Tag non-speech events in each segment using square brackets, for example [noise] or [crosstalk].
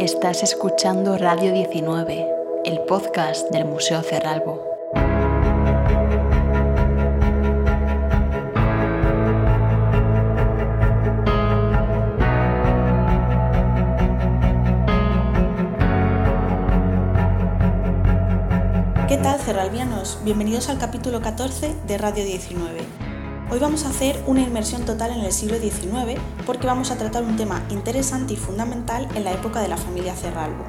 Estás escuchando Radio 19, el podcast del Museo Cerralbo. ¿Qué tal, cerralbianos? Bienvenidos al capítulo 14 de Radio 19. Hoy vamos a hacer una inmersión total en el siglo XIX porque vamos a tratar un tema interesante y fundamental en la época de la familia Cerralbo.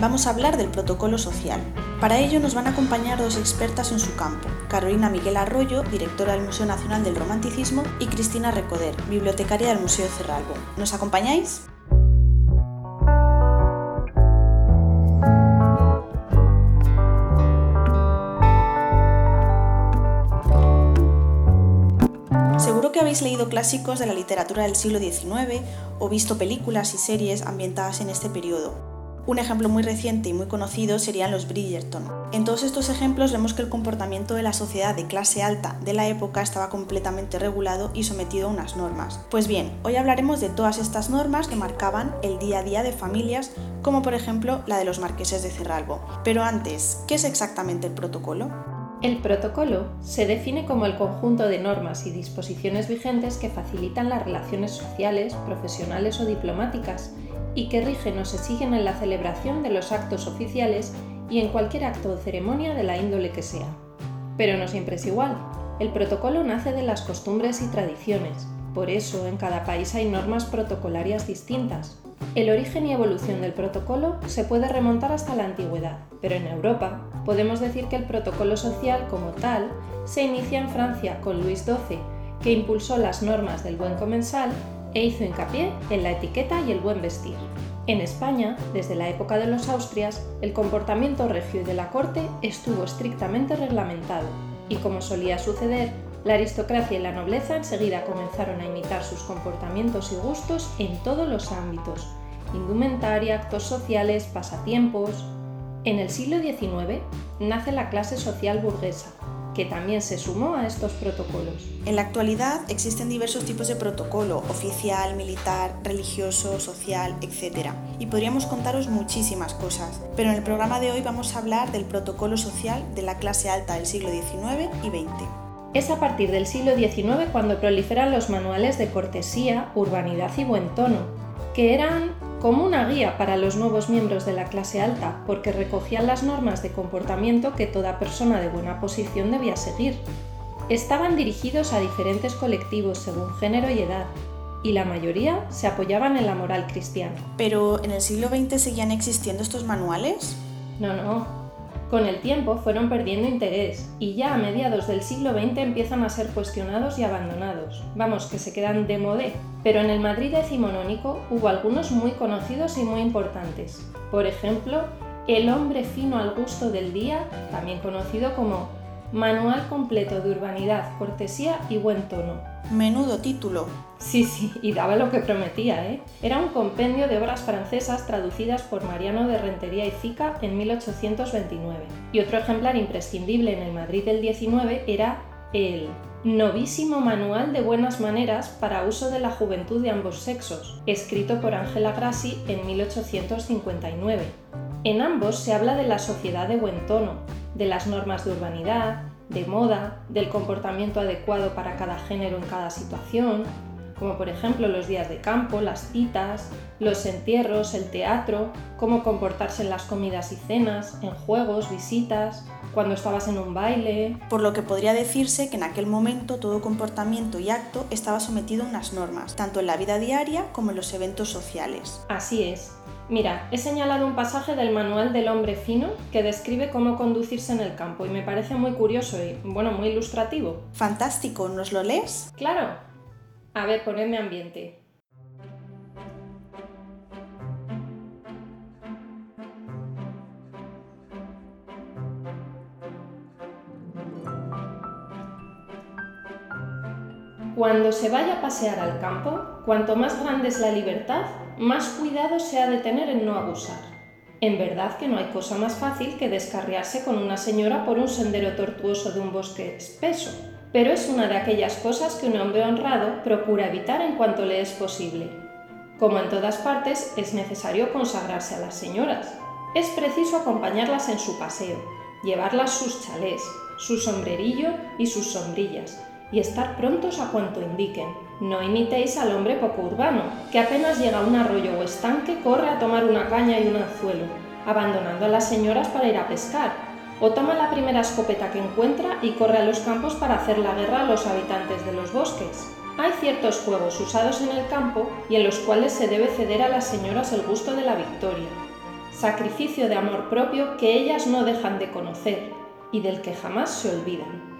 Vamos a hablar del protocolo social. Para ello nos van a acompañar dos expertas en su campo, Carolina Miguel Arroyo, directora del Museo Nacional del Romanticismo, y Cristina Recoder, bibliotecaria del Museo Cerralbo. ¿Nos acompañáis? Habéis leído clásicos de la literatura del siglo XIX o visto películas y series ambientadas en este periodo. Un ejemplo muy reciente y muy conocido serían los Bridgerton. En todos estos ejemplos vemos que el comportamiento de la sociedad de clase alta de la época estaba completamente regulado y sometido a unas normas. Pues bien, hoy hablaremos de todas estas normas que marcaban el día a día de familias, como por ejemplo la de los marqueses de Cerralbo. Pero antes, ¿qué es exactamente el protocolo? El protocolo se define como el conjunto de normas y disposiciones vigentes que facilitan las relaciones sociales, profesionales o diplomáticas y que rigen o se siguen en la celebración de los actos oficiales y en cualquier acto o ceremonia de la índole que sea. Pero no siempre es igual. El protocolo nace de las costumbres y tradiciones, por eso en cada país hay normas protocolarias distintas. El origen y evolución del protocolo se puede remontar hasta la antigüedad, pero en Europa podemos decir que el protocolo social como tal se inicia en Francia con Luis XII, que impulsó las normas del buen comensal e hizo hincapié en la etiqueta y el buen vestir. En España, desde la época de los Austrias, el comportamiento regio y de la corte estuvo estrictamente reglamentado, y como solía suceder, la aristocracia y la nobleza enseguida comenzaron a imitar sus comportamientos y gustos en todos los ámbitos, indumentaria, actos sociales, pasatiempos. En el siglo XIX nace la clase social burguesa, que también se sumó a estos protocolos. En la actualidad existen diversos tipos de protocolo, oficial, militar, religioso, social, etc. Y podríamos contaros muchísimas cosas, pero en el programa de hoy vamos a hablar del protocolo social de la clase alta del siglo XIX y XX. Es a partir del siglo XIX cuando proliferan los manuales de cortesía, urbanidad y buen tono, que eran como una guía para los nuevos miembros de la clase alta, porque recogían las normas de comportamiento que toda persona de buena posición debía seguir. Estaban dirigidos a diferentes colectivos según género y edad, y la mayoría se apoyaban en la moral cristiana. Pero ¿en el siglo XX seguían existiendo estos manuales? No, no, con el tiempo fueron perdiendo interés y ya a mediados del siglo XX empiezan a ser cuestionados y abandonados. Vamos, que se quedan de modé. Pero en el Madrid decimonónico hubo algunos muy conocidos y muy importantes. Por ejemplo, El hombre fino al gusto del día, también conocido como Manual completo de urbanidad, cortesía y buen tono. Menudo título. Sí, sí, y daba lo que prometía, ¿eh? Era un compendio de obras francesas traducidas por Mariano de Rentería y Fica en 1829. Y otro ejemplar imprescindible en el Madrid del 19 era el Novísimo Manual de Buenas Maneras para uso de la juventud de ambos sexos, escrito por Ángela Grassi en 1859. En ambos se habla de la sociedad de buen tono, de las normas de urbanidad, de moda, del comportamiento adecuado para cada género en cada situación, como por ejemplo los días de campo, las citas, los entierros, el teatro, cómo comportarse en las comidas y cenas, en juegos, visitas, cuando estabas en un baile. Por lo que podría decirse que en aquel momento todo comportamiento y acto estaba sometido a unas normas, tanto en la vida diaria como en los eventos sociales. Así es. Mira, he señalado un pasaje del Manual del Hombre Fino que describe cómo conducirse en el campo y me parece muy curioso y, bueno, muy ilustrativo. Fantástico, ¿nos lo lees? Claro. A ver, ponedme ambiente. Cuando se vaya a pasear al campo, cuanto más grande es la libertad, más cuidado se ha de tener en no abusar. En verdad que no hay cosa más fácil que descarriarse con una señora por un sendero tortuoso de un bosque espeso, pero es una de aquellas cosas que un hombre honrado procura evitar en cuanto le es posible. Como en todas partes, es necesario consagrarse a las señoras. Es preciso acompañarlas en su paseo, llevarlas sus chalés, su sombrerillo y sus sombrillas, y estar prontos a cuanto indiquen. No imitéis al hombre poco urbano, que apenas llega a un arroyo o estanque corre a tomar una caña y un anzuelo, abandonando a las señoras para ir a pescar, o toma la primera escopeta que encuentra y corre a los campos para hacer la guerra a los habitantes de los bosques. Hay ciertos juegos usados en el campo y en los cuales se debe ceder a las señoras el gusto de la victoria, sacrificio de amor propio que ellas no dejan de conocer y del que jamás se olvidan.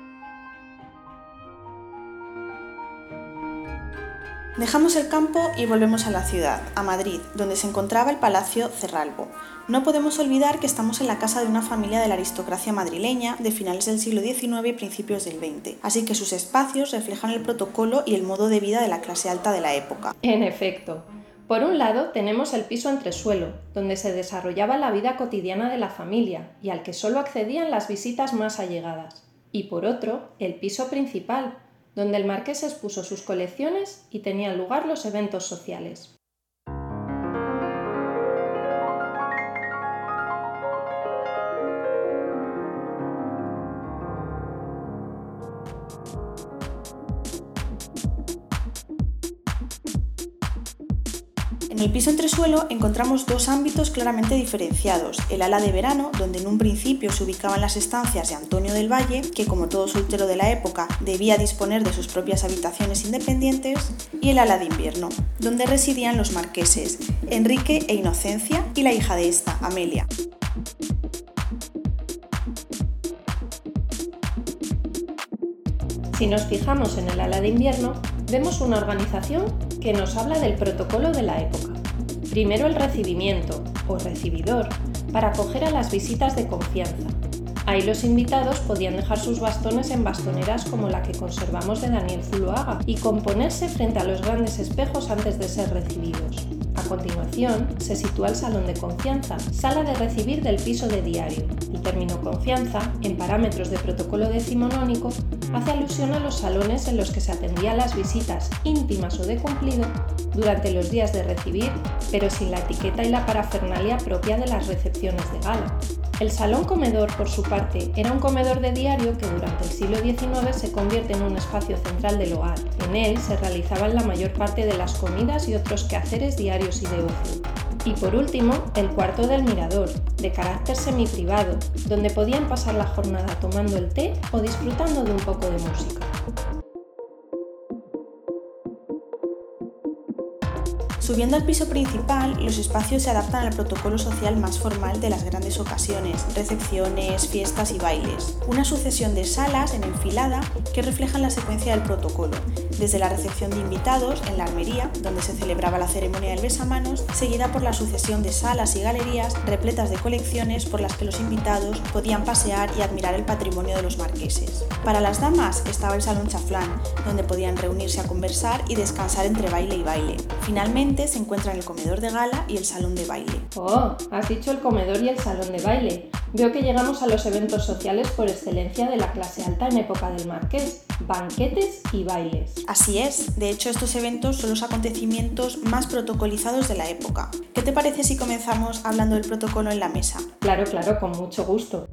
Dejamos el campo y volvemos a la ciudad, a Madrid, donde se encontraba el Palacio Cerralbo. No podemos olvidar que estamos en la casa de una familia de la aristocracia madrileña de finales del siglo XIX y principios del XX, así que sus espacios reflejan el protocolo y el modo de vida de la clase alta de la época. En efecto, por un lado tenemos el piso entresuelo, donde se desarrollaba la vida cotidiana de la familia y al que solo accedían las visitas más allegadas. Y por otro, el piso principal, donde el marqués expuso sus colecciones y tenían lugar los eventos sociales. El piso entresuelo encontramos dos ámbitos claramente diferenciados, el ala de verano, donde en un principio se ubicaban las estancias de Antonio del Valle, que como todo soltero de la época debía disponer de sus propias habitaciones independientes, y el ala de invierno, donde residían los marqueses, Enrique e Inocencia, y la hija de esta, Amelia. Si nos fijamos en el ala de invierno, vemos una organización que nos habla del protocolo de la época. Primero el recibimiento, o recibidor, para acoger a las visitas de confianza. Ahí los invitados podían dejar sus bastones en bastoneras como la que conservamos de Daniel Zuloaga y componerse frente a los grandes espejos antes de ser recibidos. A continuación, se sitúa el salón de confianza, sala de recibir del piso de diario. El término confianza, en parámetros de protocolo decimonónico, hace alusión a los salones en los que se atendía las visitas íntimas o de cumplido durante los días de recibir, pero sin la etiqueta y la parafernalia propia de las recepciones de gala. El salón comedor, por su parte, era un comedor de diario que durante el siglo XIX se convierte en un espacio central del hogar. En él se realizaban la mayor parte de las comidas y otros quehaceres diarios y de ocio. Y por último, el cuarto del mirador, de carácter semi-privado, donde podían pasar la jornada tomando el té o disfrutando de un poco de música. Subiendo al piso principal, los espacios se adaptan al protocolo social más formal de las grandes ocasiones, recepciones, fiestas y bailes. Una sucesión de salas en enfilada que reflejan la secuencia del protocolo, desde la recepción de invitados en la armería, donde se celebraba la ceremonia del besamanos, seguida por la sucesión de salas y galerías repletas de colecciones por las que los invitados podían pasear y admirar el patrimonio de los marqueses. Para las damas estaba el salón chaflán, donde podían reunirse a conversar y descansar entre baile y baile. Finalmente, se encuentran el comedor de gala y el salón de baile. Oh, has dicho el comedor y el salón de baile. Veo que llegamos a los eventos sociales por excelencia de la clase alta en época del marqués, banquetes y bailes. Así es, de hecho estos eventos son los acontecimientos más protocolizados de la época. ¿Qué te parece si comenzamos hablando del protocolo en la mesa? Claro, claro, con mucho gusto.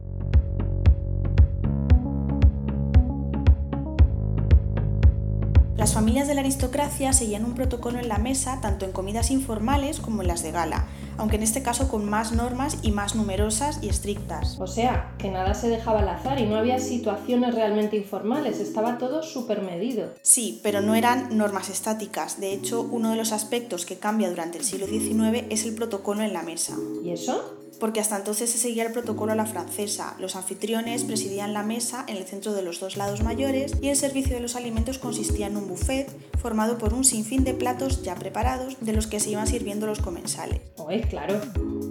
Las familias de la aristocracia seguían un protocolo en la mesa tanto en comidas informales como en las de gala, aunque en este caso con más normas y más numerosas y estrictas. O sea, que nada se dejaba al azar y no había situaciones realmente informales, estaba todo súper medido. Sí, pero no eran normas estáticas. De hecho, uno de los aspectos que cambia durante el siglo XIX es el protocolo en la mesa. ¿Y eso? Porque hasta entonces se seguía el protocolo a la francesa. Los anfitriones presidían la mesa en el centro de los dos lados mayores y el servicio de los alimentos consistía en un buffet formado por un sinfín de platos ya preparados de los que se iban sirviendo los comensales. Oye, claro.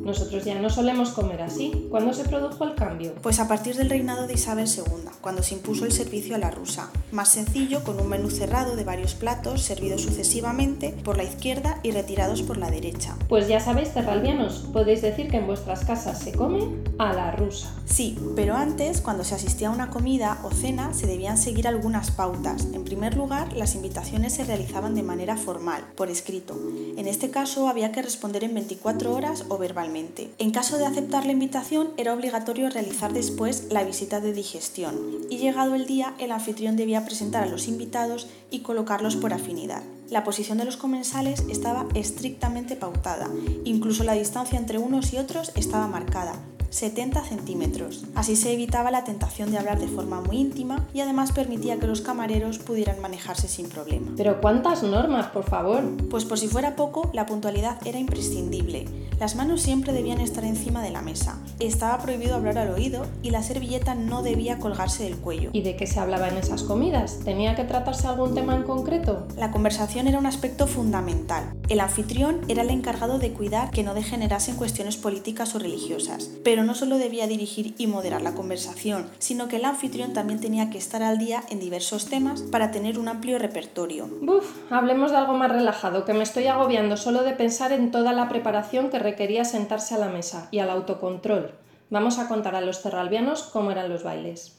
Nosotros ya no solemos comer así. ¿Cuándo se produjo el cambio? Pues a partir del reinado de Isabel II, cuando se impuso el servicio a la rusa. Más sencillo, con un menú cerrado de varios platos servidos sucesivamente por la izquierda y retirados por la derecha. Pues ya sabéis, terralbianos, podéis decir que en vuestras las casas se come a la rusa. Sí, pero antes, cuando se asistía a una comida o cena, se debían seguir algunas pautas. En primer lugar, las invitaciones se realizaban de manera formal, por escrito. En este caso, había que responder en 24 horas o verbalmente. En caso de aceptar la invitación, era obligatorio realizar después la visita de digestión. Y llegado el día, el anfitrión debía presentar a los invitados y colocarlos por afinidad. La posición de los comensales estaba estrictamente pautada, incluso la distancia entre unos y otros estaba marcada, 70 centímetros. Así se evitaba la tentación de hablar de forma muy íntima y además permitía que los camareros pudieran manejarse sin problema. Pero ¿cuántas normas, por favor? Pues por si fuera poco, la puntualidad era imprescindible. Las manos siempre debían estar encima de la mesa. Estaba prohibido hablar al oído y la servilleta no debía colgarse del cuello. ¿Y de qué se hablaba en esas comidas? ¿Tenía que tratarse algún tema en concreto? La conversación era un aspecto fundamental. El anfitrión era el encargado de cuidar que no degenerasen cuestiones políticas o religiosas. Pero no solo debía dirigir y moderar la conversación, sino que el anfitrión también tenía que estar al día en diversos temas para tener un amplio repertorio. Buf, hablemos de algo más relajado, que me estoy agobiando solo de pensar en toda la preparación que requería sentarse a la mesa y al autocontrol. Vamos a contar a los cerralbianos cómo eran los bailes.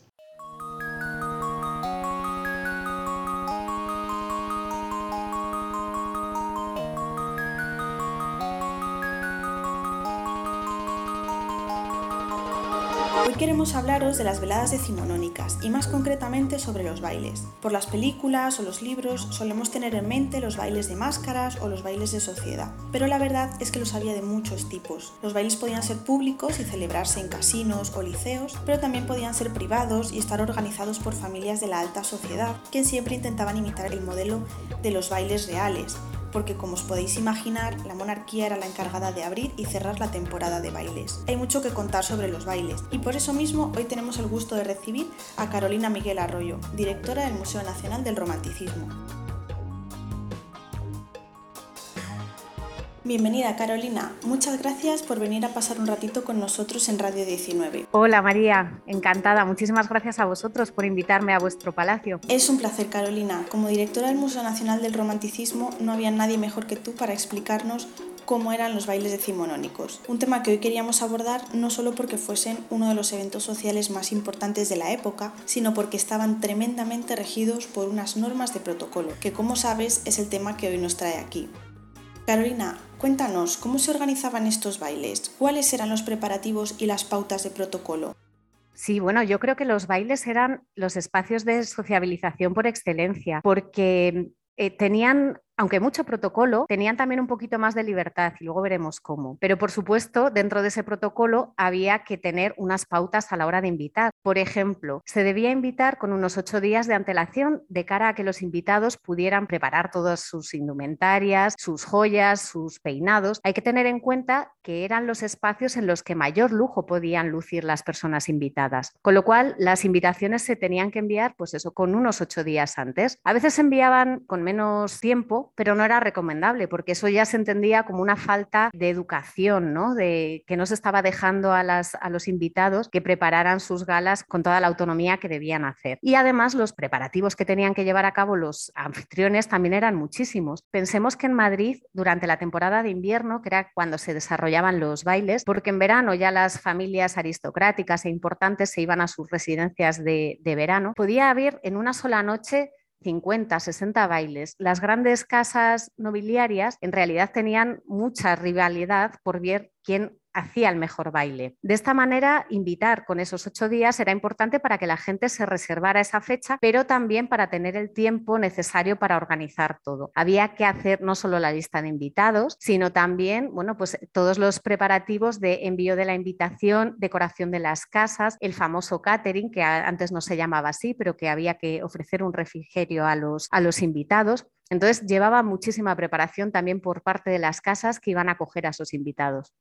Queremos hablaros de las veladas decimonónicas y más concretamente sobre los bailes. Por las películas o los libros solemos tener en mente los bailes de máscaras o los bailes de sociedad, pero la verdad es que los había de muchos tipos. Los bailes podían ser públicos y celebrarse en casinos o liceos, pero también podían ser privados y estar organizados por familias de la alta sociedad, que siempre intentaban imitar el modelo de los bailes reales, porque como os podéis imaginar, la monarquía era la encargada de abrir y cerrar la temporada de bailes. Hay mucho que contar sobre los bailes y por eso mismo hoy tenemos el gusto de recibir a Carolina Miguel Arroyo, directora del Museo Nacional del Romanticismo. Bienvenida Carolina, muchas gracias por venir a pasar un ratito con nosotros en Radio 19. Hola María, encantada, muchísimas gracias a vosotros por invitarme a vuestro palacio. Es un placer Carolina, como directora del Museo Nacional del Romanticismo no había nadie mejor que tú para explicarnos cómo eran los bailes decimonónicos, un tema que hoy queríamos abordar no solo porque fuesen uno de los eventos sociales más importantes de la época, sino porque estaban tremendamente regidos por unas normas de protocolo, que como sabes es el tema que hoy nos trae aquí. Carolina, cuéntanos, ¿cómo se organizaban estos bailes? ¿Cuáles eran los preparativos y las pautas de protocolo? Sí, bueno, yo creo que los bailes eran los espacios de sociabilización por excelencia, porque eh, tenían aunque mucho protocolo, tenían también un poquito más de libertad y luego veremos cómo. Pero por supuesto, dentro de ese protocolo había que tener unas pautas a la hora de invitar. Por ejemplo, se debía invitar con unos ocho días de antelación de cara a que los invitados pudieran preparar todas sus indumentarias, sus joyas, sus peinados. Hay que tener en cuenta que eran los espacios en los que mayor lujo podían lucir las personas invitadas. Con lo cual, las invitaciones se tenían que enviar, pues eso, con unos ocho días antes. A veces se enviaban con menos tiempo, pero no era recomendable porque eso ya se entendía como una falta de educación, ¿no? de que no se estaba dejando a, a los invitados que prepararan sus galas con toda la autonomía que debían hacer. Y además los preparativos que tenían que llevar a cabo los anfitriones también eran muchísimos. Pensemos que en Madrid, durante la temporada de invierno, que era cuando se desarrollaban los bailes, porque en verano ya las familias aristocráticas e importantes se iban a sus residencias de, verano, podía haber en una sola noche 50, 60 bailes. Las grandes casas nobiliarias en realidad tenían mucha rivalidad por ver quién hacía el mejor baile. De esta manera, invitar con esos ocho días era importante para que la gente se reservara esa fecha, pero también para tener el tiempo necesario para organizar todo. Había que hacer no solo la lista de invitados, sino también, bueno, pues todos los preparativos de envío de la invitación, decoración de las casas, el famoso catering, que antes no se llamaba así, pero que había que ofrecer un refrigerio a los, a los invitados. Entonces llevaba muchísima preparación también por parte de las casas que iban a acoger a esos invitados.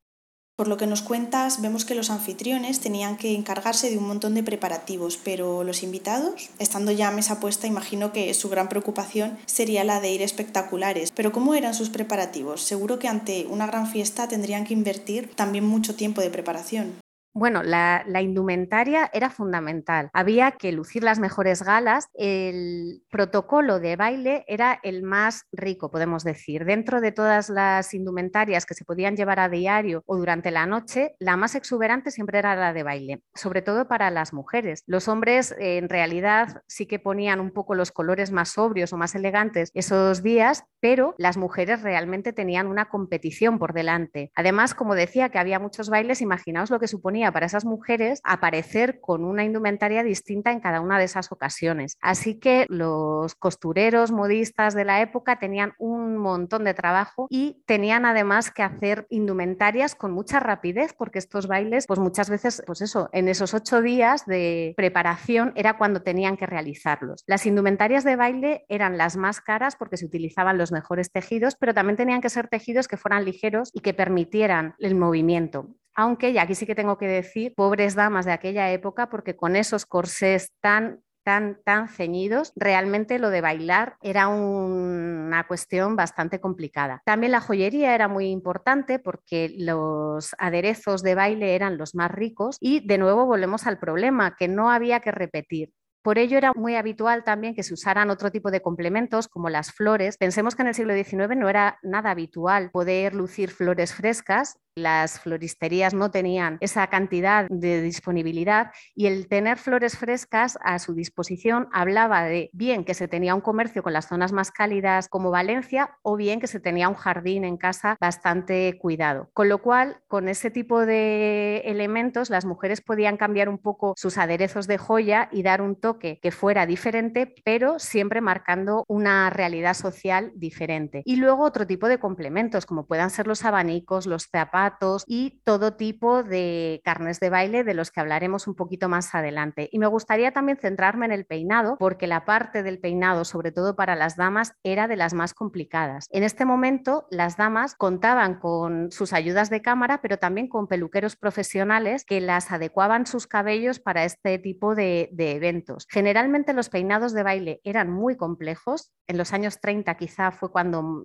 Por lo que nos cuentas, vemos que los anfitriones tenían que encargarse de un montón de preparativos, pero los invitados, estando ya a mesa puesta, imagino que su gran preocupación sería la de ir espectaculares. Pero ¿cómo eran sus preparativos? Seguro que ante una gran fiesta tendrían que invertir también mucho tiempo de preparación. Bueno, la, indumentaria era fundamental. Había que lucir las mejores galas. El protocolo de baile era el más rico, podemos decir. Dentro de todas las indumentarias que se podían llevar a diario o durante la noche, la más exuberante siempre era la de baile, sobre todo para las mujeres. Los hombres en realidad sí que ponían un poco los colores más sobrios o más elegantes esos días, pero las mujeres realmente tenían una competición por delante. Además, como decía que había muchos bailes, imaginaos lo que suponía para esas mujeres aparecer con una indumentaria distinta en cada una de esas ocasiones. Así que los costureros, modistas de la época tenían un montón de trabajo y tenían además que hacer indumentarias con mucha rapidez porque estos bailes, pues muchas veces, pues eso, en esos ocho días de preparación era cuando tenían que realizarlos. Las indumentarias de baile eran las más caras porque se utilizaban los mejores tejidos, pero también tenían que ser tejidos que fueran ligeros y que permitieran el movimiento aunque, y aquí sí que tengo que decir, pobres damas de aquella época, porque con esos corsés tan Tan, tan, ceñidos, realmente lo de bailar era una cuestión bastante complicada. También la joyería era muy importante porque los aderezos de baile eran los más ricos y de nuevo volvemos al problema, que no había que repetir. Por ello era muy habitual también que se usaran otro tipo de complementos como las flores. Pensemos que en el siglo XIX no era nada habitual poder lucir flores frescas las floristerías no tenían esa cantidad de disponibilidad y el tener flores frescas a su disposición hablaba de bien que se tenía un comercio con las zonas más cálidas como Valencia o bien que se tenía un jardín en casa bastante cuidado. Con lo cual, con ese tipo de elementos, las mujeres podían cambiar un poco sus aderezos de joya y dar un toque que fuera diferente, pero siempre marcando una realidad social diferente. Y luego otro tipo de complementos, como puedan ser los abanicos, los y todo tipo de carnes de baile de los que hablaremos un poquito más adelante. Y me gustaría también centrarme en el peinado porque la parte del peinado, sobre todo para las damas, era de las más complicadas. En este momento las damas contaban con sus ayudas de cámara, pero también con peluqueros profesionales que las adecuaban sus cabellos para este tipo de eventos. Generalmente los peinados de baile eran muy complejos. En los años 30 quizá fue cuando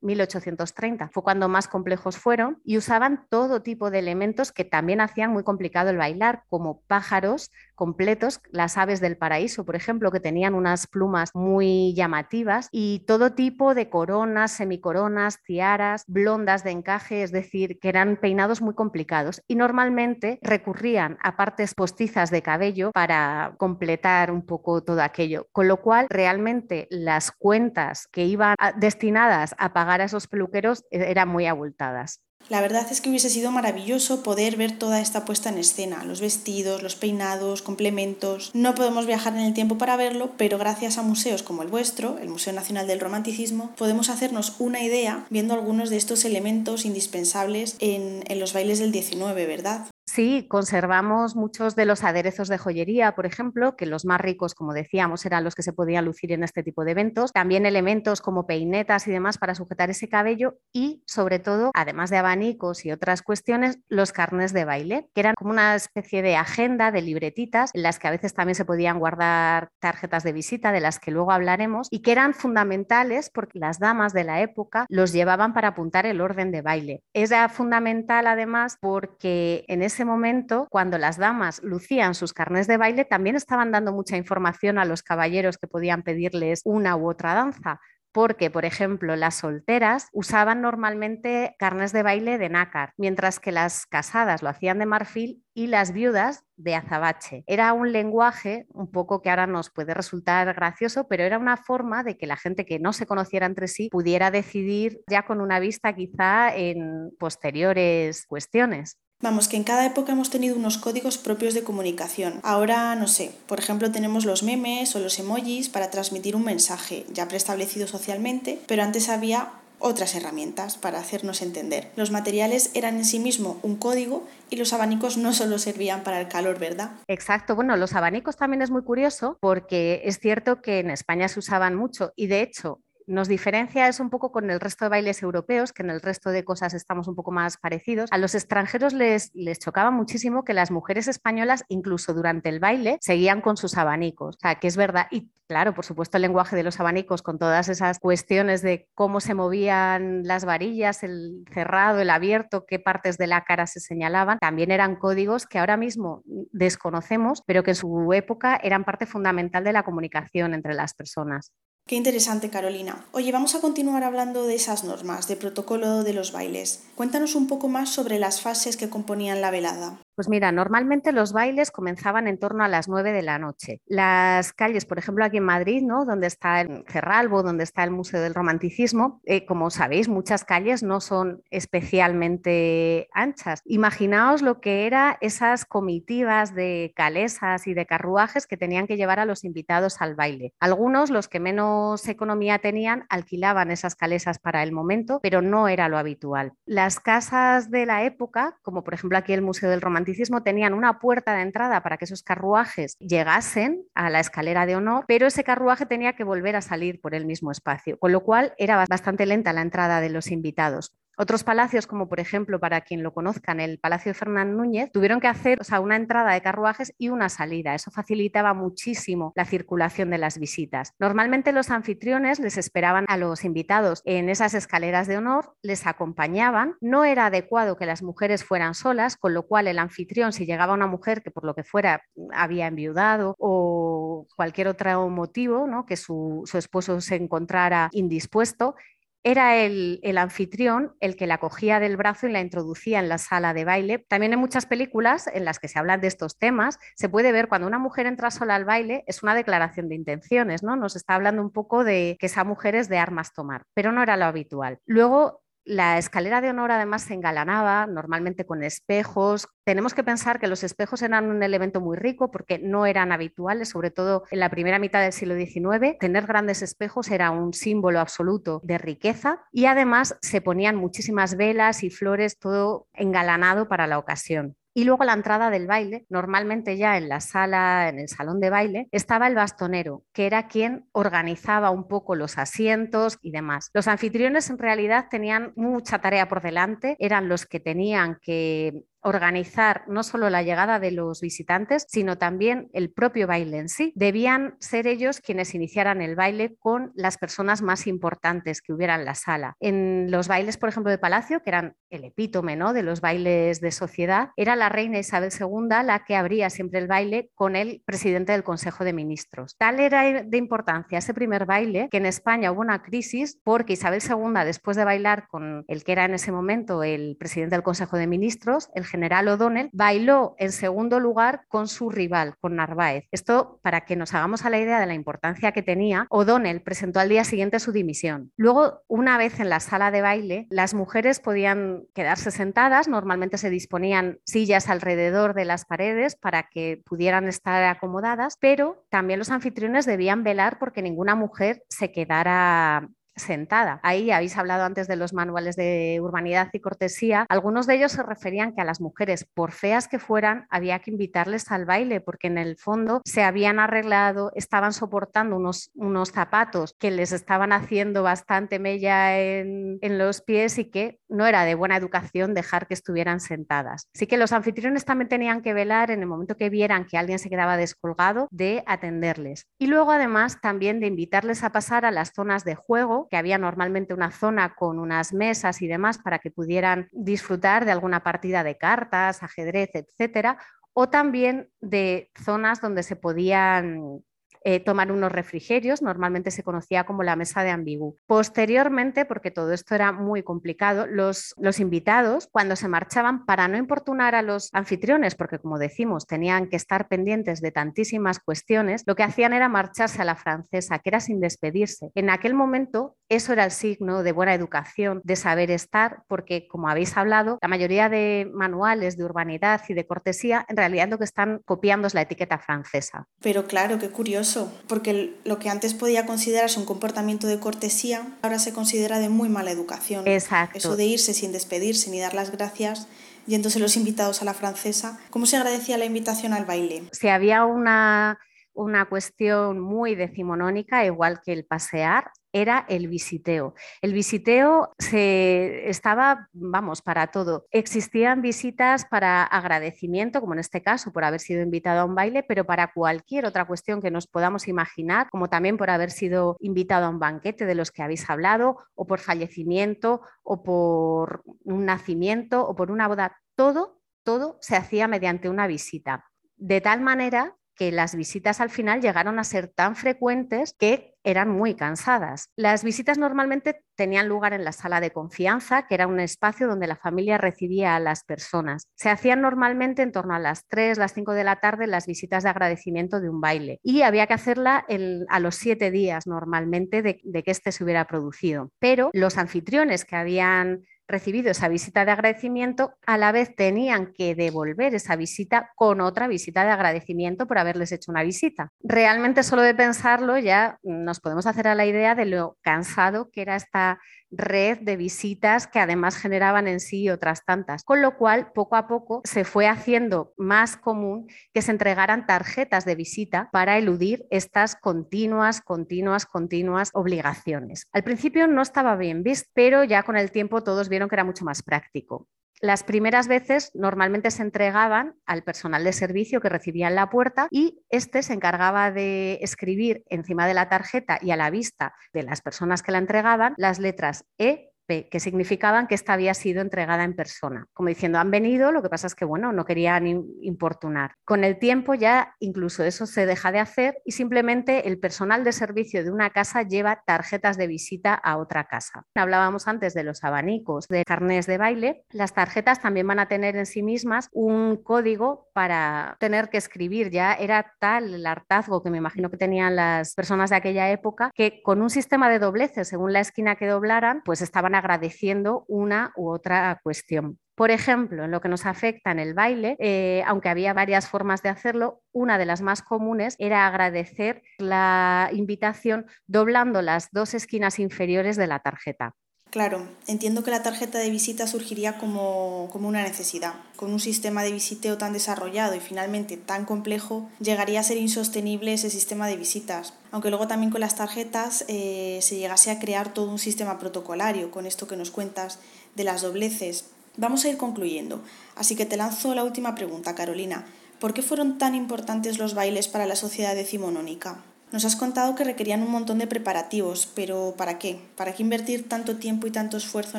1830. Fue cuando más complejos fueron y usaban todo tipo de elementos que también hacían muy complicado el bailar, como pájaros completos, las aves del paraíso, por ejemplo, que tenían unas plumas muy llamativas y todo tipo de coronas, semicoronas, tiaras, blondas de encaje, es decir, que eran peinados muy complicados y normalmente recurrían a partes postizas de cabello para completar un poco todo aquello, con lo cual realmente las cuentas que iban destinadas a pagar a esos peluqueros eh, eran muy abultadas. La verdad es que hubiese sido maravilloso poder ver toda esta puesta en escena, los vestidos, los peinados, complementos. No podemos viajar en el tiempo para verlo, pero gracias a museos como el vuestro, el Museo Nacional del Romanticismo, podemos hacernos una idea viendo algunos de estos elementos indispensables en, en los bailes del 19, ¿verdad? Sí, conservamos muchos de los aderezos de joyería, por ejemplo, que los más ricos, como decíamos, eran los que se podían lucir en este tipo de eventos. También elementos como peinetas y demás para sujetar ese cabello y, sobre todo, además de abanicos y otras cuestiones, los carnes de baile, que eran como una especie de agenda de libretitas en las que a veces también se podían guardar tarjetas de visita, de las que luego hablaremos, y que eran fundamentales porque las damas de la época los llevaban para apuntar el orden de baile. Era fundamental además porque en ese momento, cuando las damas lucían sus carnes de baile, también estaban dando mucha información a los caballeros que podían pedirles una u otra danza porque, por ejemplo, las solteras usaban normalmente carnes de baile de nácar, mientras que las casadas lo hacían de marfil y las viudas de azabache. Era un lenguaje un poco que ahora nos puede resultar gracioso, pero era una forma de que la gente que no se conociera entre sí pudiera decidir ya con una vista quizá en posteriores cuestiones. Vamos, que en cada época hemos tenido unos códigos propios de comunicación. Ahora, no sé, por ejemplo, tenemos los memes o los emojis para transmitir un mensaje ya preestablecido socialmente, pero antes había otras herramientas para hacernos entender. Los materiales eran en sí mismo un código y los abanicos no solo servían para el calor, ¿verdad? Exacto. Bueno, los abanicos también es muy curioso porque es cierto que en España se usaban mucho y de hecho nos diferencia es un poco con el resto de bailes europeos, que en el resto de cosas estamos un poco más parecidos. A los extranjeros les, les chocaba muchísimo que las mujeres españolas, incluso durante el baile, seguían con sus abanicos. O sea, que es verdad. Y claro, por supuesto, el lenguaje de los abanicos con todas esas cuestiones de cómo se movían las varillas, el cerrado, el abierto, qué partes de la cara se señalaban, también eran códigos que ahora mismo desconocemos, pero que en su época eran parte fundamental de la comunicación entre las personas. Qué interesante, Carolina. Oye, vamos a continuar hablando de esas normas, de protocolo de los bailes. Cuéntanos un poco más sobre las fases que componían la velada. Pues mira, normalmente los bailes comenzaban en torno a las 9 de la noche. Las calles, por ejemplo, aquí en Madrid, ¿no? donde está el Cerralbo, donde está el Museo del Romanticismo, eh, como sabéis, muchas calles no son especialmente anchas. Imaginaos lo que eran esas comitivas de calesas y de carruajes que tenían que llevar a los invitados al baile. Algunos, los que menos economía tenían, alquilaban esas calesas para el momento, pero no era lo habitual. Las casas de la época, como por ejemplo aquí el Museo del Romanticismo, tenían una puerta de entrada para que esos carruajes llegasen a la escalera de honor, pero ese carruaje tenía que volver a salir por el mismo espacio, con lo cual era bastante lenta la entrada de los invitados. Otros palacios, como por ejemplo, para quien lo conozcan, el Palacio de Fernán Núñez, tuvieron que hacer una entrada de carruajes y una salida. Eso facilitaba muchísimo la circulación de las visitas. Normalmente los anfitriones les esperaban a los invitados en esas escaleras de honor, les acompañaban. No era adecuado que las mujeres fueran solas, con lo cual el anfitrión, si llegaba una mujer que por lo que fuera había enviudado o cualquier otro motivo, ¿no? que su, su esposo se encontrara indispuesto, era el, anfitrión el que la cogía del brazo y la introducía en la sala de baile. También en muchas películas en las que se hablan de estos temas, se puede ver cuando una mujer entra sola al baile, es una declaración de intenciones, ¿no? Nos está hablando un poco de que esa mujer es de armas tomar, pero no era lo habitual. Luego la escalera de honor además se engalanaba normalmente con espejos. Tenemos que pensar que los espejos eran un elemento muy rico porque no eran habituales, sobre todo en la primera mitad del siglo XIX. Tener grandes espejos era un símbolo absoluto de riqueza y además se ponían muchísimas velas y flores, todo engalanado para la ocasión. Y luego la entrada del baile, normalmente ya en la sala, en el salón de baile, estaba el bastonero, que era quien organizaba un poco los asientos y demás. Los anfitriones en realidad tenían mucha tarea por delante, eran los que tenían que organizar no solo la llegada de los visitantes, sino también el propio baile en sí. Debían ser ellos quienes iniciaran el baile con las personas más importantes que hubiera en la sala. En los bailes, por ejemplo, de Palacio, que eran el epítome ¿no? de los bailes de sociedad, era la reina Isabel II la que abría siempre el baile con el presidente del Consejo de Ministros. Tal era de importancia ese primer baile que en España hubo una crisis porque Isabel II, después de bailar con el que era en ese momento el presidente del Consejo de Ministros, el general O'Donnell, bailó en segundo lugar con su rival, con Narváez. Esto para que nos hagamos a la idea de la importancia que tenía, O'Donnell presentó al día siguiente su dimisión. Luego, una vez en la sala de baile, las mujeres podían quedarse sentadas, normalmente se disponían sillas alrededor de las paredes para que pudieran estar acomodadas, pero también los anfitriones debían velar porque ninguna mujer se quedara sentada. Ahí habéis hablado antes de los manuales de urbanidad y cortesía. Algunos de ellos se referían que a las mujeres, por feas que fueran, había que invitarles al baile porque en el fondo se habían arreglado, estaban soportando unos, unos zapatos que les estaban haciendo bastante mella en, en los pies y que no era de buena educación dejar que estuvieran sentadas. Así que los anfitriones también tenían que velar en el momento que vieran que alguien se quedaba descolgado de atenderles. Y luego además también de invitarles a pasar a las zonas de juego que había normalmente una zona con unas mesas y demás para que pudieran disfrutar de alguna partida de cartas, ajedrez, etcétera, o también de zonas donde se podían eh, tomar unos refrigerios, normalmente se conocía como la mesa de ambigú. Posteriormente, porque todo esto era muy complicado, los, los invitados, cuando se marchaban, para no importunar a los anfitriones, porque como decimos, tenían que estar pendientes de tantísimas cuestiones, lo que hacían era marcharse a la francesa, que era sin despedirse. En aquel momento, eso era el signo de buena educación, de saber estar, porque como habéis hablado, la mayoría de manuales de urbanidad y de cortesía, en realidad lo que están copiando es la etiqueta francesa. Pero claro, qué curioso porque lo que antes podía considerarse un comportamiento de cortesía, ahora se considera de muy mala educación. Exacto. Eso de irse sin despedirse ni dar las gracias yéndose los invitados a la francesa. ¿Cómo se agradecía la invitación al baile? Si había una, una cuestión muy decimonónica, igual que el pasear, era el visiteo. El visiteo se estaba, vamos, para todo. Existían visitas para agradecimiento, como en este caso, por haber sido invitado a un baile, pero para cualquier otra cuestión que nos podamos imaginar, como también por haber sido invitado a un banquete de los que habéis hablado, o por fallecimiento, o por un nacimiento, o por una boda, todo, todo se hacía mediante una visita. De tal manera que las visitas al final llegaron a ser tan frecuentes que eran muy cansadas. Las visitas normalmente tenían lugar en la sala de confianza, que era un espacio donde la familia recibía a las personas. Se hacían normalmente en torno a las 3, las 5 de la tarde las visitas de agradecimiento de un baile y había que hacerla a los 7 días normalmente de, de que éste se hubiera producido. Pero los anfitriones que habían recibido esa visita de agradecimiento, a la vez tenían que devolver esa visita con otra visita de agradecimiento por haberles hecho una visita. Realmente solo de pensarlo ya nos podemos hacer a la idea de lo cansado que era esta red de visitas que además generaban en sí otras tantas, con lo cual poco a poco se fue haciendo más común que se entregaran tarjetas de visita para eludir estas continuas, continuas, continuas obligaciones. Al principio no estaba bien visto, pero ya con el tiempo todos vieron que era mucho más práctico. Las primeras veces normalmente se entregaban al personal de servicio que recibía en la puerta y este se encargaba de escribir encima de la tarjeta y a la vista de las personas que la entregaban las letras E que significaban que esta había sido entregada en persona. Como diciendo, han venido, lo que pasa es que, bueno, no querían importunar. Con el tiempo ya incluso eso se deja de hacer y simplemente el personal de servicio de una casa lleva tarjetas de visita a otra casa. Hablábamos antes de los abanicos, de carnés de baile. Las tarjetas también van a tener en sí mismas un código para tener que escribir. Ya era tal el hartazgo que me imagino que tenían las personas de aquella época que con un sistema de dobleces, según la esquina que doblaran, pues estaban agradeciendo una u otra cuestión. Por ejemplo, en lo que nos afecta en el baile, eh, aunque había varias formas de hacerlo, una de las más comunes era agradecer la invitación doblando las dos esquinas inferiores de la tarjeta. Claro, entiendo que la tarjeta de visita surgiría como, como, una necesidad. Con un sistema de visiteo tan desarrollado y finalmente tan complejo, llegaría a ser insostenible ese sistema de visitas. Aunque luego también con las tarjetas eh, se llegase a crear todo un sistema protocolario, con esto que nos cuentas de las dobleces. Vamos a ir concluyendo, así que te lanzo la última pregunta, Carolina. ¿Por qué fueron tan importantes los bailes para la sociedad decimonónica? Nos has contado que requerían un montón de preparativos, pero ¿para qué? ¿Para qué invertir tanto tiempo y tanto esfuerzo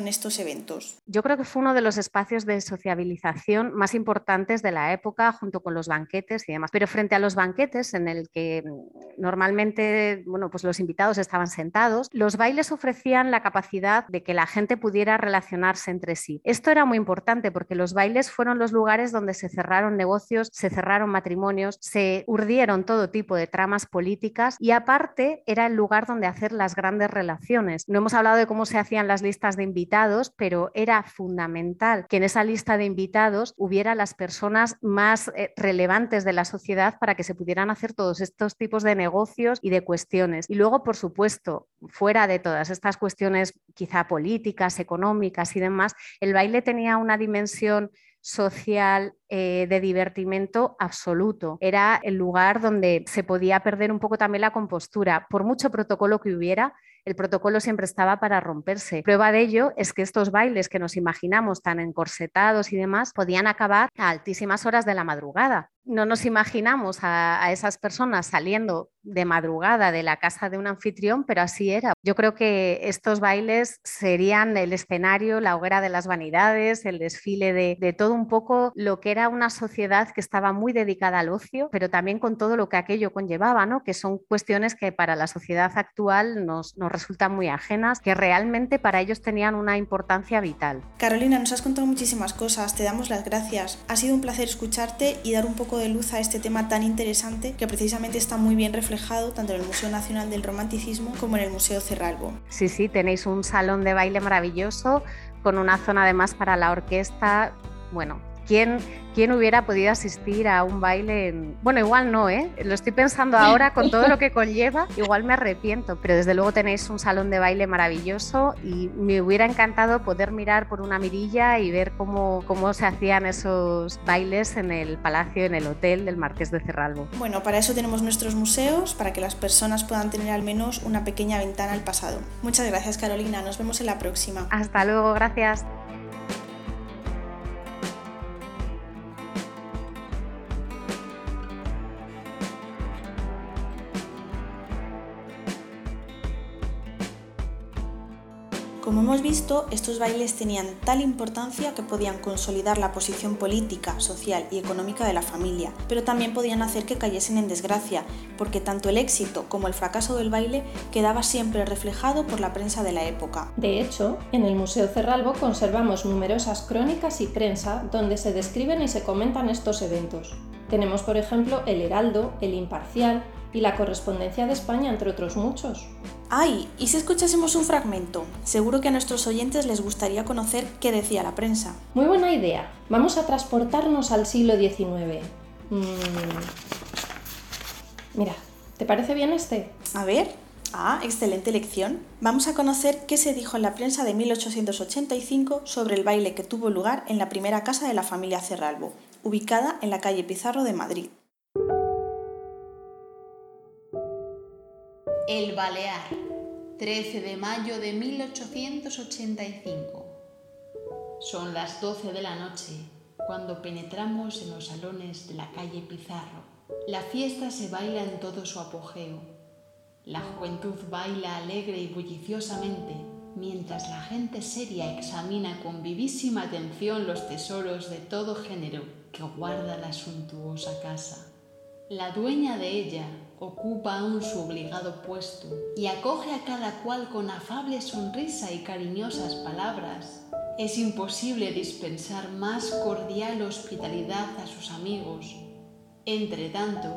en estos eventos? Yo creo que fue uno de los espacios de sociabilización más importantes de la época, junto con los banquetes y demás. Pero frente a los banquetes, en el que mm, normalmente bueno, pues los invitados estaban sentados, los bailes ofrecían la capacidad de que la gente pudiera relacionarse entre sí. Esto era muy importante porque los bailes fueron los lugares donde se cerraron negocios, se cerraron matrimonios, se urdieron todo tipo de tramas políticas y aparte era el lugar donde hacer las grandes relaciones. No hemos hablado de cómo se hacían las listas de invitados, pero era fundamental que en esa lista de invitados hubiera las personas más eh, relevantes de la sociedad para que se pudieran hacer todos estos tipos de negocios y de cuestiones. Y luego, por supuesto, fuera de todas estas cuestiones quizá políticas, económicas y demás, el baile tenía una dimensión social eh, de divertimento absoluto. Era el lugar donde se podía perder un poco también la compostura. Por mucho protocolo que hubiera, el protocolo siempre estaba para romperse. Prueba de ello es que estos bailes que nos imaginamos tan encorsetados y demás podían acabar a altísimas horas de la madrugada no nos imaginamos a, esas personas saliendo de madrugada de la casa de un anfitrión, pero así era. Yo creo que estos bailes serían el escenario, la hoguera de las vanidades, el desfile de, todo un poco lo que era una sociedad que estaba muy dedicada al ocio, pero también con todo lo que aquello conllevaba, ¿no? que son cuestiones que para la sociedad actual nos, nos resultan muy ajenas, que realmente para ellos tenían una importancia vital. Carolina, nos has contado muchísimas cosas, te damos las gracias. Ha sido un placer escucharte y dar un poco de luz a este tema tan interesante que precisamente está muy bien reflejado tanto en el Museo Nacional del Romanticismo como en el Museo Cerralbo. Sí, sí, tenéis un salón de baile maravilloso con una zona además para la orquesta. Bueno, ¿quién, ¿quién hubiera podido asistir a un baile en... Bueno, igual no, ¿eh? Lo estoy pensando ahora con todo lo que [laughs] conlleva, igual me arrepiento, pero desde luego tenéis un salón de baile maravilloso y me hubiera encantado poder mirar por una mirilla y ver cómo, cómo se hacían esos bailes en el palacio, en el hotel del Marqués de Cerralbo. Bueno, para eso tenemos nuestros museos, para que las personas puedan tener al menos una pequeña ventana al pasado. Muchas gracias Carolina, nos vemos en la próxima. Hasta luego, gracias. Estos bailes tenían tal importancia que podían consolidar la posición política, social y económica de la familia, pero también podían hacer que cayesen en desgracia, porque tanto el éxito como el fracaso del baile quedaba siempre reflejado por la prensa de la época. De hecho, en el Museo Cerralbo conservamos numerosas crónicas y prensa donde se describen y se comentan estos eventos. Tenemos, por ejemplo, El Heraldo, El Imparcial y la Correspondencia de España, entre otros muchos. ¡Ay! ¿Y si escuchásemos un fragmento? Seguro que a nuestros oyentes les gustaría conocer qué decía la prensa. Muy buena idea. Vamos a transportarnos al siglo XIX. Mm. Mira, ¿te parece bien este? A ver. Ah, excelente lección. Vamos a conocer qué se dijo en la prensa de 1885 sobre el baile que tuvo lugar en la primera casa de la familia Cerralbo, ubicada en la calle Pizarro de Madrid. El Balear, 13 de mayo de 1885. Son las 12 de la noche cuando penetramos en los salones de la calle Pizarro. La fiesta se baila en todo su apogeo. La juventud baila alegre y bulliciosamente, mientras la gente seria examina con vivísima atención los tesoros de todo género que guarda la suntuosa casa. La dueña de ella ocupa aún su obligado puesto y acoge a cada cual con afable sonrisa y cariñosas palabras. Es imposible dispensar más cordial hospitalidad a sus amigos. Entre tanto,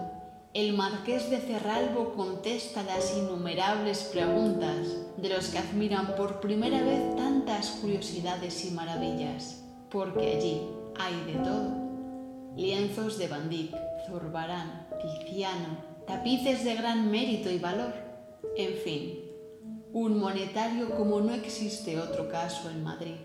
el marqués de Cerralbo contesta las innumerables preguntas de los que admiran por primera vez tantas curiosidades y maravillas, porque allí hay de todo. Lienzos de Van Dyck, Zurbarán, Tiziano, tapices de gran mérito y valor, en fin, un monetario como no existe otro caso en Madrid.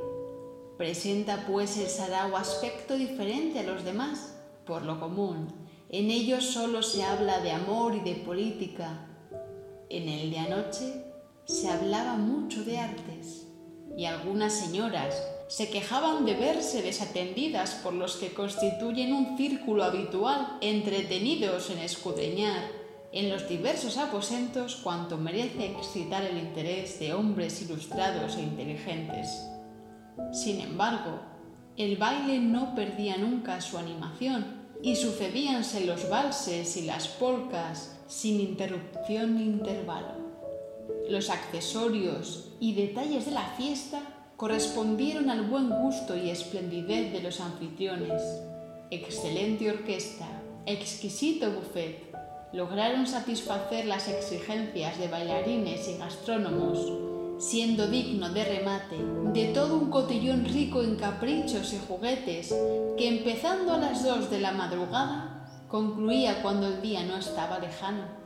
Presenta pues el sarao aspecto diferente a los demás, por lo común. En ellos solo se habla de amor y de política. En el de anoche se hablaba mucho de artes y algunas señoras se quejaban de verse desatendidas por los que constituyen un círculo habitual, entretenidos en escudriñar en los diversos aposentos cuanto merece excitar el interés de hombres ilustrados e inteligentes. Sin embargo, el baile no perdía nunca su animación y sucedíanse los valses y las polcas sin interrupción ni intervalo. Los accesorios y detalles de la fiesta correspondieron al buen gusto y esplendidez de los anfitriones. Excelente orquesta, exquisito buffet, lograron satisfacer las exigencias de bailarines y gastrónomos, siendo digno de remate de todo un cotillón rico en caprichos y juguetes que empezando a las dos de la madrugada concluía cuando el día no estaba lejano.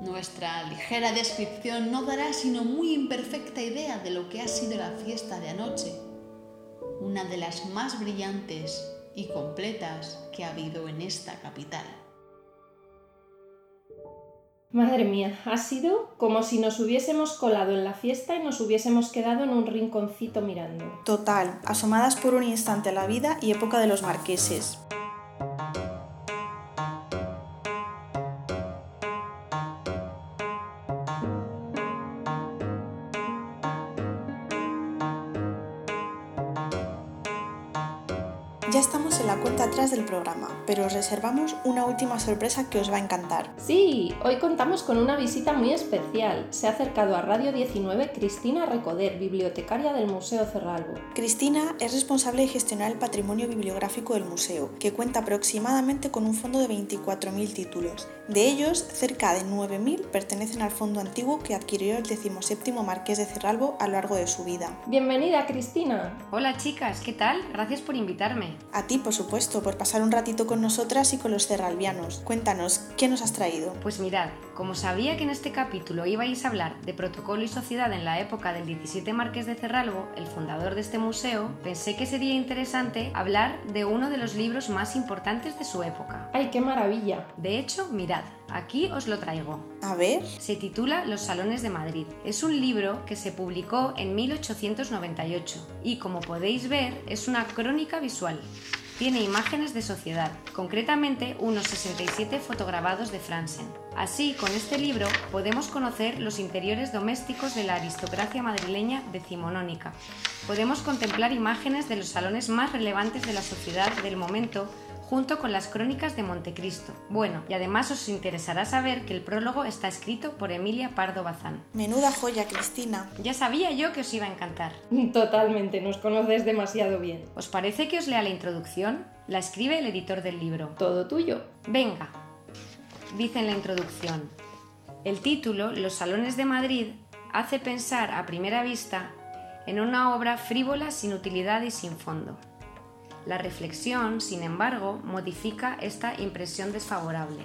Nuestra ligera descripción no dará sino muy imperfecta idea de lo que ha sido la fiesta de anoche, una de las más brillantes y completas que ha habido en esta capital. Madre mía, ha sido como si nos hubiésemos colado en la fiesta y nos hubiésemos quedado en un rinconcito mirando. Total, asomadas por un instante a la vida y época de los marqueses. Del programa, pero os reservamos una última sorpresa que os va a encantar. Sí, hoy contamos con una visita muy especial. Se ha acercado a Radio 19 Cristina Recoder, bibliotecaria del Museo Cerralbo. Cristina es responsable de gestionar el patrimonio bibliográfico del museo, que cuenta aproximadamente con un fondo de 24.000 títulos. De ellos, cerca de 9.000 pertenecen al fondo antiguo que adquirió el 17 Marqués de Cerralbo a lo largo de su vida. Bienvenida, Cristina. Hola chicas, ¿qué tal? Gracias por invitarme. A ti, por supuesto, por pasar un ratito con nosotras y con los cerralbianos. Cuéntanos, ¿qué nos has traído? Pues mirad, como sabía que en este capítulo ibais a hablar de protocolo y sociedad en la época del 17 Marqués de Cerralbo, el fundador de este museo, pensé que sería interesante hablar de uno de los libros más importantes de su época. ¡Ay, qué maravilla! De hecho, mirad, aquí os lo traigo. A ver. Se titula Los Salones de Madrid. Es un libro que se publicó en 1898 y como podéis ver es una crónica visual. Tiene imágenes de sociedad, concretamente unos 67 fotograbados de Franzen. Así, con este libro podemos conocer los interiores domésticos de la aristocracia madrileña decimonónica. Podemos contemplar imágenes de los salones más relevantes de la sociedad del momento junto con las crónicas de Montecristo. Bueno, y además os interesará saber que el prólogo está escrito por Emilia Pardo Bazán. Menuda joya, Cristina. Ya sabía yo que os iba a encantar. Totalmente, nos conoces demasiado bien. ¿Os parece que os lea la introducción? La escribe el editor del libro. Todo tuyo. Venga, dice en la introducción. El título, Los Salones de Madrid, hace pensar a primera vista en una obra frívola sin utilidad y sin fondo. La reflexión, sin embargo, modifica esta impresión desfavorable.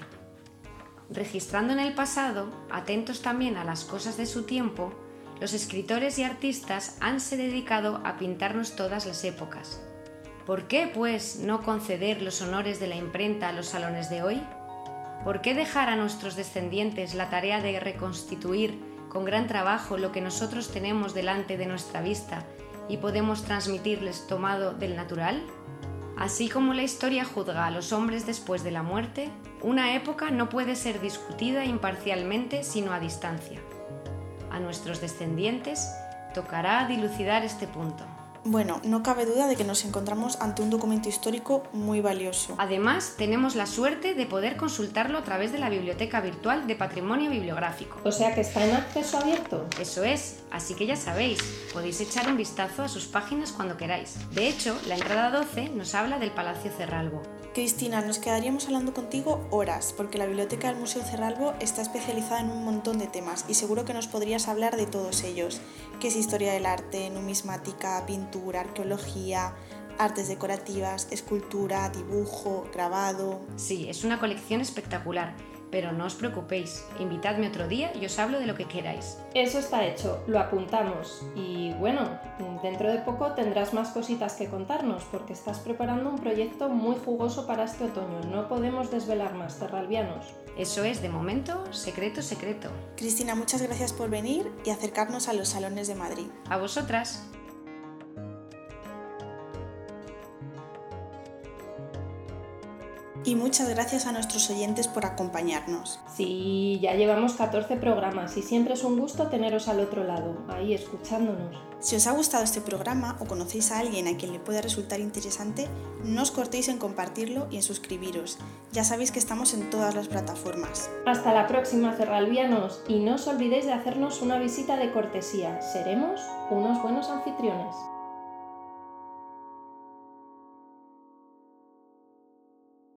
Registrando en el pasado, atentos también a las cosas de su tiempo, los escritores y artistas han se dedicado a pintarnos todas las épocas. ¿Por qué, pues, no conceder los honores de la imprenta a los salones de hoy? ¿Por qué dejar a nuestros descendientes la tarea de reconstituir con gran trabajo lo que nosotros tenemos delante de nuestra vista y podemos transmitirles tomado del natural? Así como la historia juzga a los hombres después de la muerte, una época no puede ser discutida imparcialmente sino a distancia. A nuestros descendientes tocará dilucidar este punto. Bueno, no cabe duda de que nos encontramos ante un documento histórico muy valioso. Además, tenemos la suerte de poder consultarlo a través de la Biblioteca Virtual de Patrimonio Bibliográfico. O sea que está en acceso abierto. Eso es, así que ya sabéis, podéis echar un vistazo a sus páginas cuando queráis. De hecho, la entrada 12 nos habla del Palacio Cerralbo. Cristina, nos quedaríamos hablando contigo horas, porque la biblioteca del Museo Cerralbo está especializada en un montón de temas y seguro que nos podrías hablar de todos ellos, que es historia del arte, numismática, pintura, arqueología, artes decorativas, escultura, dibujo, grabado. Sí, es una colección espectacular pero no os preocupéis, invitadme otro día y os hablo de lo que queráis. Eso está hecho, lo apuntamos. Y bueno, dentro de poco tendrás más cositas que contarnos, porque estás preparando un proyecto muy jugoso para este otoño. No podemos desvelar más, terralvianos. Eso es, de momento, secreto, secreto. Cristina, muchas gracias por venir y acercarnos a los salones de Madrid. A vosotras. Y muchas gracias a nuestros oyentes por acompañarnos. Sí, ya llevamos 14 programas y siempre es un gusto teneros al otro lado, ahí escuchándonos. Si os ha gustado este programa o conocéis a alguien a quien le pueda resultar interesante, no os cortéis en compartirlo y en suscribiros. Ya sabéis que estamos en todas las plataformas. Hasta la próxima, Cerralvianos, y no os olvidéis de hacernos una visita de cortesía. Seremos unos buenos anfitriones.